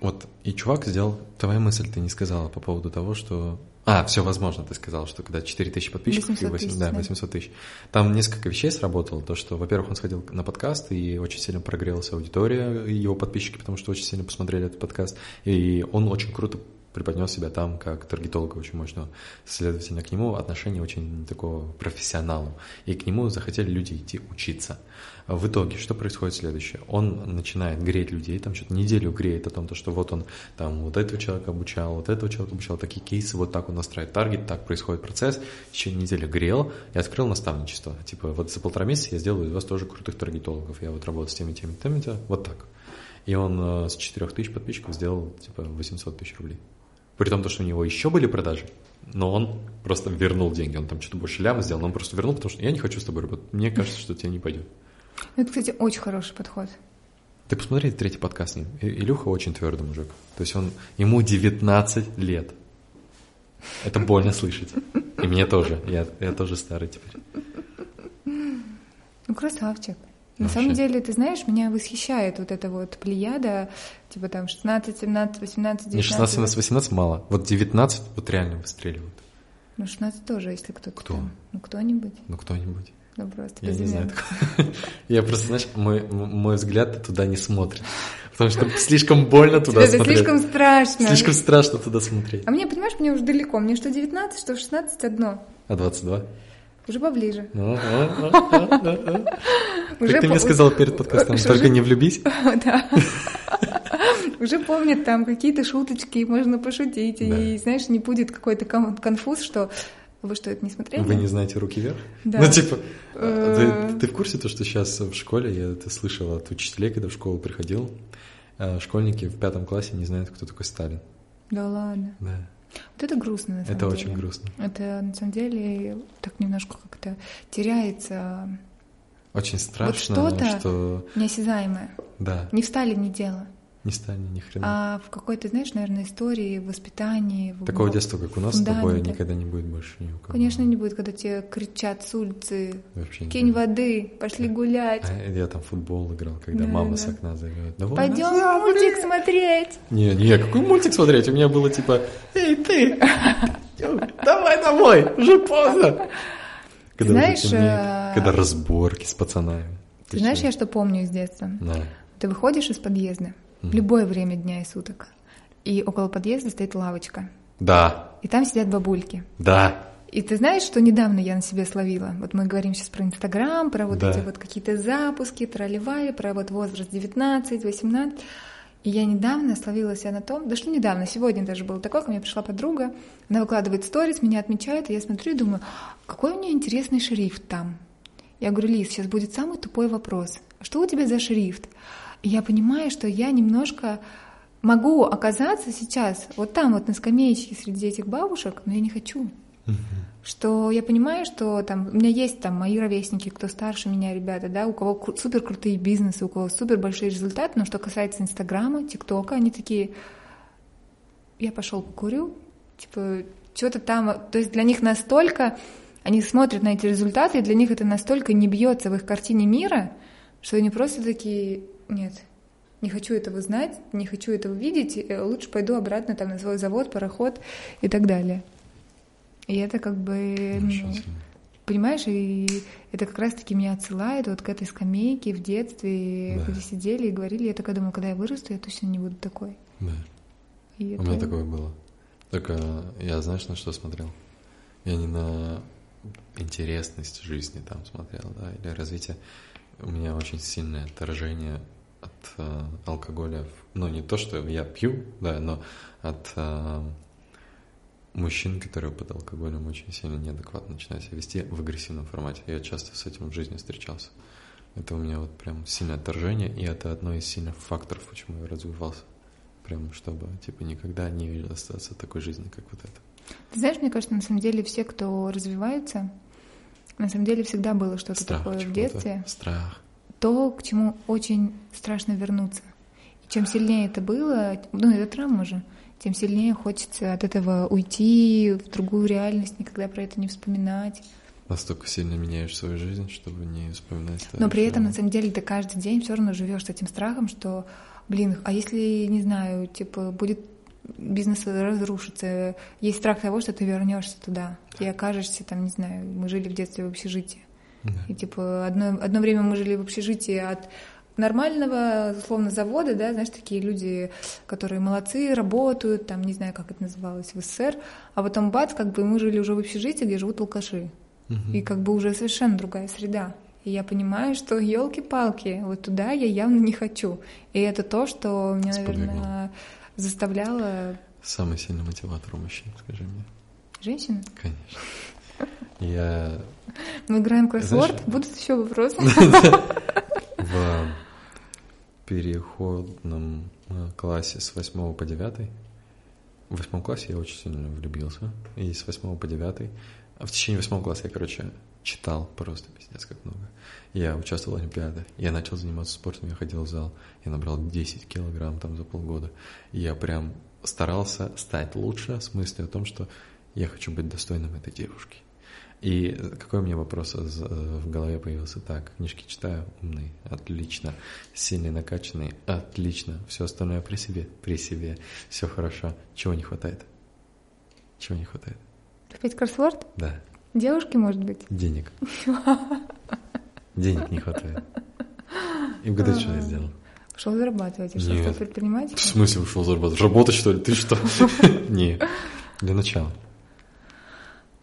вот, и чувак сделал... Твоя мысль ты не сказала по поводу того, что... А, все возможно, ты сказал, что когда 4 тысячи подписчиков... и 800 восемь- тысяч, да, да. 800 тысяч. Там несколько вещей сработало. То, что, во-первых, он сходил на подкаст, и очень сильно прогрелась аудитория, и его подписчики, потому что очень сильно посмотрели этот подкаст. И он очень круто преподнес себя там как таргетолога очень мощного. Следовательно, к нему отношение очень такого профессионалу. И к нему захотели люди идти учиться. В итоге, что происходит следующее? Он начинает греть людей, там что-то неделю греет о том, то, что вот он там вот этого человека обучал, вот этого человека обучал, такие кейсы, вот так он настраивает таргет, так происходит процесс. В течение недели грел и открыл наставничество. Типа вот за полтора месяца я сделаю из вас тоже крутых таргетологов. Я вот работаю с теми, теми, теми, теми, вот так. И он э, с 4 тысяч подписчиков сделал типа 800 тысяч рублей. При том, то, что у него еще были продажи, но он просто вернул деньги. Он там что-то больше ляма сделал, но он просто вернул, потому что я не хочу с тобой работать. Мне кажется, что тебе не пойдет. Ну, Это, кстати, очень хороший подход. Ты посмотри третий подкаст с ним. И- Илюха очень твердый мужик. То есть он, ему 19 лет. Это больно слышать. И мне тоже. Я, я тоже старый теперь. Ну, красавчик. На Вообще. самом деле, ты знаешь, меня восхищает вот эта вот плеяда, типа там 16, 17, 18, 19. Не 16, 17, 18 мало. Вот 19 вот реально выстреливают. Ну, 16 тоже, если кто-то Кто? там. Ну, кто-нибудь. Ну, кто-нибудь. Ну, просто Я не знаю. Я просто, знаешь, мой, мой взгляд туда не смотрит. Потому что слишком больно туда Тебе это смотреть. слишком страшно. Слишком страшно туда смотреть. А мне, понимаешь, мне уже далеко. Мне что 19, что 16 одно. А 22? Уже поближе. Ну, а, а, а, а. Уже Как ты мне сказал перед подкастом, только не влюбись. Да. Уже помнят там какие-то шуточки, можно пошутить. И, знаешь, не будет какой-то кон- конфуз, что вы что, это не смотрели? Вы не знаете руки вверх? Да. Ну, типа, Э. ты, ты в курсе то, что сейчас в школе, я это слышал от учителей, когда в школу приходил, э, школьники в пятом классе не знают, кто такой Сталин. Да ладно. Да. Вот это грустно, на самом Это деле. очень грустно. Это, на самом деле, так немножко как-то теряется Очень страшно, что-то- что... неосязаемое. Да, Не в Сталине дело, не Сталин ни хрена. а в какой-то, знаешь, наверное, истории, воспитании. в- Такого детства, как у нас с тобой, никогда не будет больше ни у кого. Конечно, не будет, когда тебе кричат с улицы, Вообще не кинь воды, пошли гулять. А я там футбол играл, когда Да, мама да. с окна зовет. «Давай, Пойдем назад, мультик смотреть. Не, не, какой мультик смотреть? У меня было типа, эй, ты, давай домой, уже поздно. Когда Знаешь, темнеет, э, когда разборки с пацанами. Ты знаешь, я что помню из детства? Да. Ты выходишь из подъезда в любое время дня и суток, и около подъезда стоит лавочка, Да, и там сидят бабульки. да. И ты знаешь, что недавно я на себе словила? Вот мы говорим сейчас про Инстаграм, про вот Да. эти вот какие-то запуски, тролливали, про вот возраст 19, 18. И я недавно словила себя на том, да что недавно, сегодня даже было такое, ко мне пришла подруга, она выкладывает сторис, меня отмечает, и я смотрю и думаю, какой у нее интересный шрифт там. Я говорю, Лиз, сейчас будет самый тупой вопрос. А Что у тебя за шрифт? Я понимаю, что я немножко могу оказаться сейчас вот там вот на скамеечке среди этих бабушек, но я не хочу. Что я понимаю, что там у меня есть там мои ровесники, кто старше меня, ребята, да, у кого супер крутые бизнесы, у кого супер большие результаты, но что касается Инстаграма, ТикТока, они такие, я пошел покурю, типа, что-то там, то есть для них настолько, они смотрят на эти результаты, и для них это настолько не бьется в их картине мира, что они просто такие, нет, не хочу этого знать, не хочу этого видеть, э, лучше пойду обратно там на свой завод, пароход и так далее. И это как бы, ну, сильно. понимаешь, и это как раз-таки меня отсылает вот к этой скамейке в детстве, Да. где сидели и говорили, я такая думаю, когда я вырасту, я точно не буду такой. Да. И У меня такое было. Только я, знаешь, на что смотрел? Я не на интересность жизни там смотрел, да, или развитие. У меня очень сильное отторжение от э, алкоголя. Ну, не то, что я пью, да, но от э, мужчин, которые под алкоголем очень сильно неадекватно начинают себя вести в агрессивном формате. Я часто с этим в жизни встречался. Это у меня вот прям сильное отторжение, и это одно из сильных факторов, почему я развивался. Прям чтобы, типа, никогда не остаться такой жизни, как вот это. Ты знаешь, мне кажется, на самом деле все, кто развивается, на самом деле всегда было что-то Страх такое в детстве, Страх. То, к чему очень страшно вернуться. И чем сильнее это было, ну, это травма же, тем сильнее хочется от этого уйти в другую реальность, никогда про это не вспоминать. Настолько сильно меняешь свою жизнь, чтобы не вспоминать Но при этом, на самом деле, ты каждый день все равно живешь с этим страхом, что, блин, а если, не знаю, типа, будет бизнес разрушится, есть страх того, что ты вернешься туда и окажешься там, не знаю, мы жили в детстве в общежитии. И типа одно, одно время мы жили в общежитии от нормального, условно, завода, да, знаешь, такие люди, которые молодцы, работают, там, не знаю, как это называлось в СССР, а потом бац, как бы мы жили уже в общежитии, где живут алкаши. Мгм. И как бы уже совершенно другая среда. И я понимаю, что елки-палки, вот туда я явно не хочу. И это то, что меня, Сподвигло. наверное, заставляло Самый сильный мотиватор у мужчин, скажи мне. женщин. Конечно. Я Мы играем кроссворд, будут еще вопросы? в переходном э, классе с 8 по 9. В восьмом классе я очень сильно влюбился. И с 8 по 9. А в течение восьмого класса я, короче, читал просто пиздец как много. Я участвовал в Олимпиадах. Я начал заниматься спортом, я ходил в зал. Я набрал 10 килограмм там за полгода. И я прям старался стать лучше с мыслью о том, что я хочу быть достойным этой девушки. И какой у меня вопрос из- э, в голове появился? Так, книжки читаю, умный, отлично, сильный, накачанный, отлично, все остальное при себе, при себе, все хорошо. Чего не хватает? Чего не хватает? Опять кроссворд? Да, Девушки, может быть? денег. Денег не хватает. И угадай, что я сделал? Пошел зарабатывать. А что, стал В смысле ушел зарабатывать? Работать, что ли? Ты что? Не. Для начала.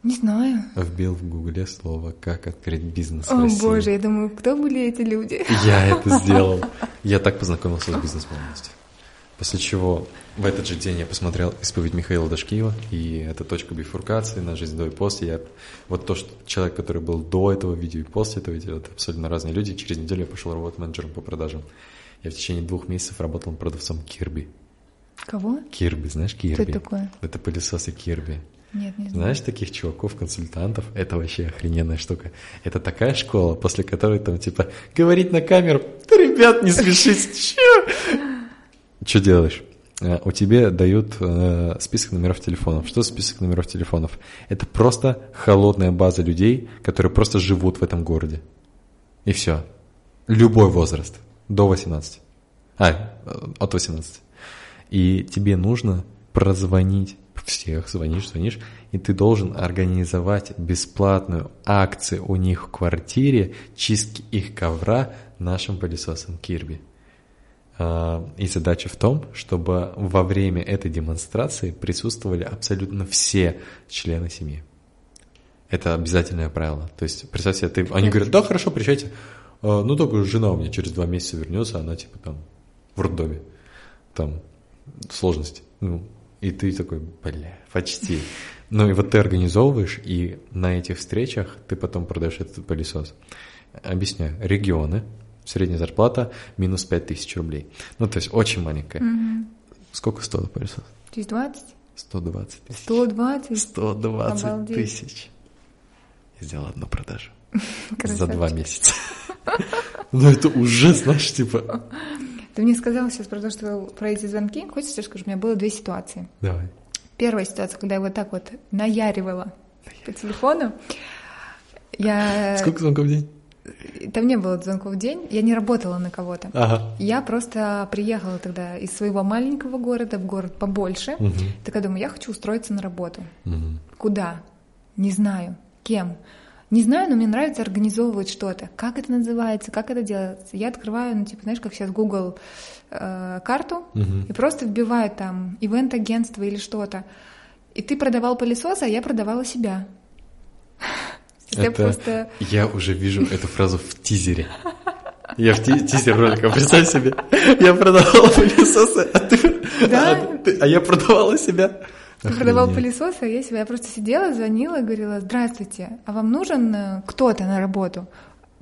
Не знаю. Вбил в гугле слово «Как открыть бизнес в О России». боже, я думаю, кто были эти люди? Я это сделал. Я так познакомился с бизнес-молодостью. После чего в этот же день я посмотрел исповедь Михаила Дашкиева, и это точка бифуркации на жизнь до и после. Я, вот то, что человек, который был до этого видео и после этого видео, это абсолютно разные люди. Через неделю я пошел работать менеджером по продажам. Я в течение двух месяцев работал продавцом Кирби. Кого? Кирби, знаешь Кирби? Кто это такое? Это пылесосы Кирби. Нет, не знаю. Знаешь таких чуваков, консультантов? Это вообще охрененная штука. Это такая школа, после которой там типа говорить на камеру, да, ребят, не смешите, чё? Что делаешь? Э, У тебя дают э, список номеров телефонов. Что список номеров телефонов? Это просто холодная база людей, которые просто живут в этом городе. И все. Любой возраст. До 18. А, э, от 18. И тебе нужно прозвонить всех, звонишь, звонишь, и ты должен организовать бесплатную акцию у них в квартире чистки их ковра нашим пылесосом Кирби. А, И задача в том, чтобы во время этой демонстрации присутствовали абсолютно все члены семьи. Это обязательное правило. То есть, представь себе, ты, они говорят, да, хорошо, приезжайте. А, ну, только жена у меня через два месяца вернется, она типа там в роддоме. Там сложности. Ну, и ты такой, бля, почти. Ну и вот ты организовываешь, и на этих встречах ты потом продаешь этот пылесос. Объясняю. Регионы, средняя зарплата минус 5000 рублей. Ну, то есть очень маленькая. Мгм. Сколько стоил пылесос? 20? 120 тысяч. 120? 120 Обалдеть. тысяч. Я сделал одну продажу. За два месяца. Ну это уже, знаешь, типа... Ты мне сказал сейчас про то, что про эти звонки. Хочешь, я скажу, у меня было две ситуации. Давай. Первая ситуация, когда я вот так вот наяривала по телефону. Я... Сколько звонков в день? Там не было звонков в день, я не работала на кого-то. Ага. Я просто приехала тогда из своего маленького города в город побольше. Мгм. Такая думаю, я хочу устроиться на работу. Мгм. Куда? Не знаю. Кем? Не знаю, но мне нравится организовывать что-то. Как это называется, как это делается? Я открываю, ну, типа, знаешь, как сейчас Google э, карту, Мгм. и просто вбиваю там ивент-агентство или что-то. И ты продавал пылесос, а я продавала себя. Я Это- просто... Я уже вижу эту фразу в тизере. Я в ти- тизер ролика, представь себе. Я продавала пылесосы, а ты... Да? А, ты- а я продавала себя. Ты продавал Охренеть. пылесос, а я себя я просто сидела, звонила говорила, здравствуйте, а вам нужен э, кто-то на работу?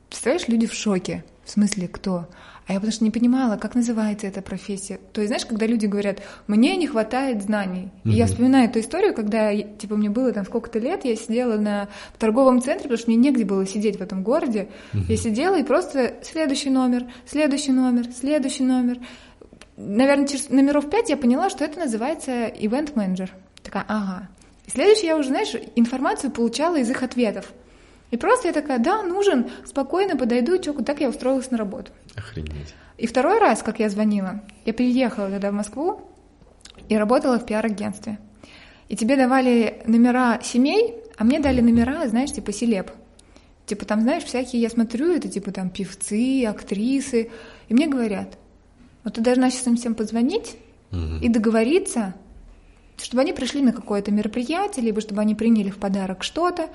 Представляешь, люди в шоке. В смысле, кто? А я потому что не понимала, как называется эта профессия. То есть, знаешь, когда люди говорят, мне не хватает знаний. И я вспоминаю эту историю, когда, типа, мне было там сколько-то лет, я сидела на в торговом центре, потому что мне негде было сидеть в этом городе. Я сидела и просто следующий номер, следующий номер, следующий номер. Наверное, через номеров пять я поняла, что это называется ивент-менеджер. Такая, ага. И следующий я уже, знаешь, информацию получала из их ответов. И просто я такая, да, нужен, спокойно подойду, чё, так я устроилась на работу. Охренеть. И второй раз, как я звонила, я переехала тогда в Москву и работала в пиар-агентстве. И тебе давали номера семей, а мне дали номера, знаешь, типа селеб. Типа там, знаешь, всякие, я смотрю, это типа там певцы, актрисы. И мне говорят, вот ты должна сейчас им всем позвонить Мгм. и договориться, чтобы они пришли на какое-то мероприятие, либо чтобы они приняли в подарок что-то.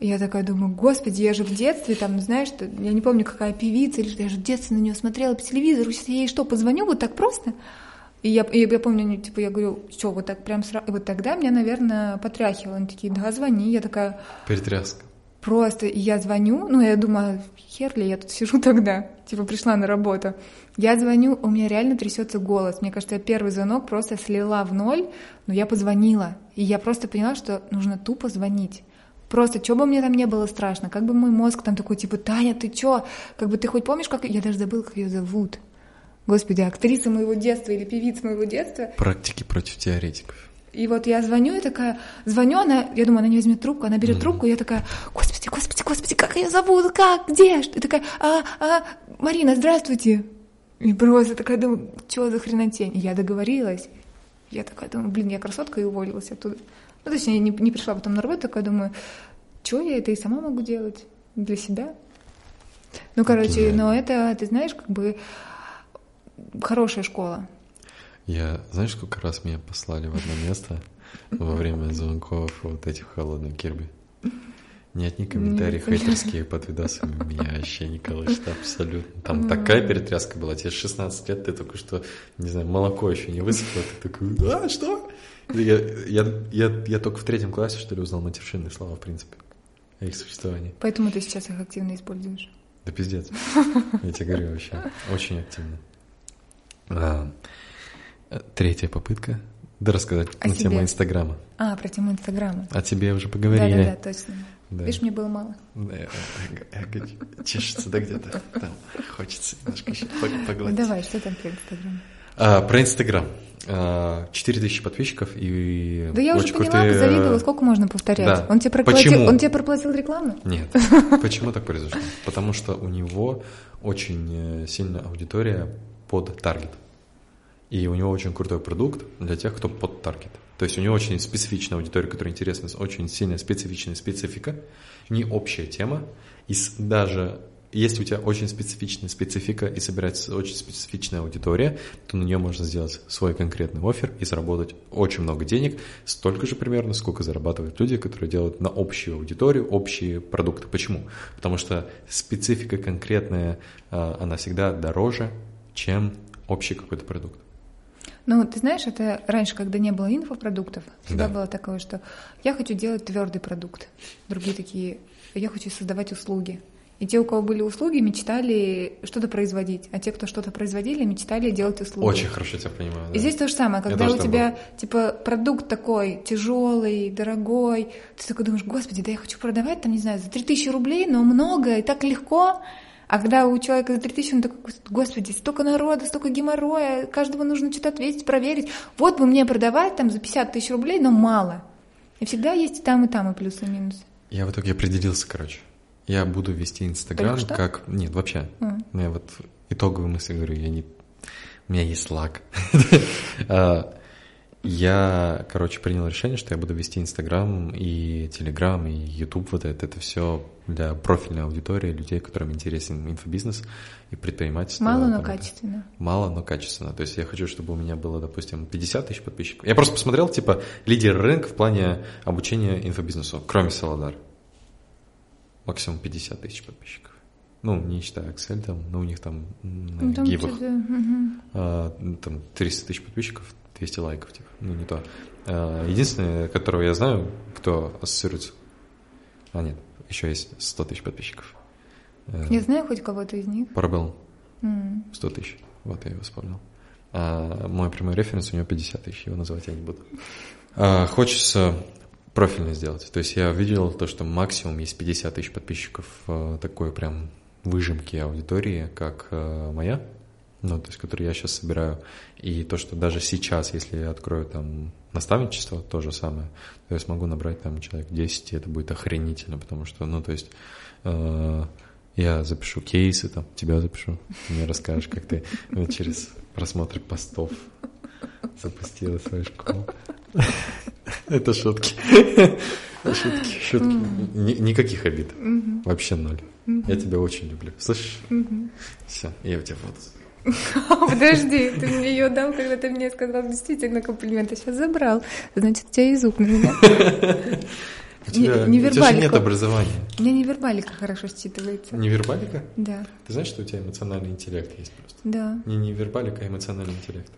Я такая думаю, господи, я же в детстве, там, знаешь, я не помню, какая певица, или что, я же в детстве на нее смотрела по телевизору, сейчас я ей что, позвоню вот так просто? И я, и я помню, типа, я говорю, что, вот так прям сразу, и вот тогда меня, наверное, потряхивало. Они такие, да, звони. Я такая, Перетряска. Просто я звоню, ну, я думаю, хер ли я тут сижу тогда, типа пришла на работу. Я звоню, у меня реально трясется голос. Мне кажется, я первый звонок просто слила в ноль, но я позвонила. И я просто поняла, что нужно тупо звонить. Просто, что бы мне там не было страшно, как бы мой мозг там такой, типа, Таня, ты чё? Как бы ты хоть помнишь, как... Я даже забыла, как ее зовут. Господи, актриса моего детства или певица моего детства. Практики против теоретиков. И вот я звоню, и такая, звоню, она, я думаю, она не возьмет трубку, она берет трубку, и я такая, господи, господи, господи, как ее зовут, как, где? И такая, а, а, Марина, здравствуйте. И просто такая, думаю, что за хренотень? И я договорилась. Я такая думаю, блин, я красотка и уволилась оттуда. Ну, то есть я не, не пришла потом на работу, такая думаю, что я это и сама могу делать для себя? Ну, короче, Гениально. но это, ты знаешь, как бы хорошая школа. Я, знаешь, сколько раз меня послали в одно место во время звонков вот этих холодных Кирби? Ни одни комментарии Нет. хейтерские под видосами меня вообще не колышет абсолютно. Там такая перетряска была. Тебе 16 лет, ты только что, не знаю, молоко еще не высохло, ты такой, а, что? Я, я, я, я только в третьем классе, что ли, узнал матершинные слова, в принципе, о их существовании. Поэтому ты сейчас их активно используешь. Да пиздец. Я тебе говорю вообще. Очень активно. А, э, третья попытка. Да рассказать О на тему себе. Инстаграма. А, про тему Инстаграма. О тебе уже поговорили. да, да, точно. Да. Видишь, мне было мало. Да, э, э, Чешется, да, где-то. Там хочется немножко погладить. давай, что там про Инстаграм? А, Про Инстаграм. А, 4000 подписчиков и Да я уже поняла, крутые, э, позавидовала, сколько можно повторять? Да. Он тебе проплатил, Почему? он тебе проплатил рекламу? Нет. Почему так произошло? Потому что у него очень сильная аудитория под таргет. И у него очень крутой продукт для тех, кто под таргет. То есть у него очень специфичная аудитория, которая интересна, очень сильная специфичная специфика, не общая тема. И даже если у тебя очень специфичная специфика и собирается очень специфичная аудитория, то на нее можно сделать свой конкретный офер и заработать очень много денег, столько же примерно, сколько зарабатывают люди, которые делают на общую аудиторию общие продукты. Почему? Потому что специфика конкретная, а, она всегда дороже, чем общий какой-то продукт. Ну, ты знаешь, это раньше, когда не было инфопродуктов, всегда Да. было такое, что я хочу делать твердый продукт. Другие такие, я хочу создавать услуги. И те, у кого были услуги, мечтали что-то производить, а те, кто что-то производили, мечтали делать услуги. Очень хорошо тебя понимаю. И да. здесь то же самое, когда у тебя был. типа продукт такой тяжелый, дорогой, ты такой думаешь, господи, да я хочу продавать там, не знаю, за 3000 рублей, но много и так легко. А когда у человека за 3000, он такой, господи, столько народа, столько геморроя, каждого нужно что-то ответить, проверить. Вот бы мне продавать там за 50 тысяч рублей, но мало. И всегда есть и там, и там, и плюсы, и минусы. Я в итоге определился, короче. Я буду вести Инстаграм как... Нет, вообще. М. Я вот итоговую мысль говорю, я не... У меня есть лак. Я, короче, принял решение, что я буду вести Инстаграм и Телеграм, и Ютуб, вот это. Это все для профильной аудитории, людей, которым интересен инфобизнес и предпринимательство. Мало, но там качественно. Мало, но качественно. То есть я хочу, чтобы у меня было, допустим, 50 тысяч подписчиков. Я просто посмотрел, типа, лидер рынка в плане обучения инфобизнесу, кроме Солодар. Максимум 50 тысяч подписчиков. Ну, не считая Excel, там, но у них там на Ну, там гибах мгм. а, ну, там 300 тысяч подписчиков, 200 лайков, типа, ну, не то. А, единственное, которого я знаю, кто ассоциируется... А, нет, еще есть 100 тысяч подписчиков. Э, Я знаю хоть кого-то из них. Парабелл. М. 100 тысяч. Вот я его вспомнил. А мой прямой референс у него 50 тысяч, его называть я не буду. А, хочется профильно сделать. То есть я видел то, что максимум есть 50 тысяч подписчиков а, такой прям выжимки аудитории, как а, моя, ну, то есть, которую я сейчас собираю. И то, что даже сейчас, если я открою там наставничество, то же самое, то я смогу набрать там человек 10, и это будет охренительно, потому что, ну, то есть, э, я запишу кейсы, там, тебя запишу, мне расскажешь, как ты э, через просмотр постов запустила свою школу. Это шутки. Шутки, шутки. Ни- Никаких обид. Вообще ноль. Я тебя очень люблю. Слышишь? Все, я у тебя вот. Подожди, ты мне ее дал, когда ты мне сказал действительно комплимент, а сейчас забрал. Значит, у тебя язык на меня. У тебя, не у тебя же нет образования. У меня невербалика хорошо считывается. Не вербалика? Да, Ты знаешь, что у тебя эмоциональный интеллект есть просто? да. Не невербалика, а эмоциональный интеллект.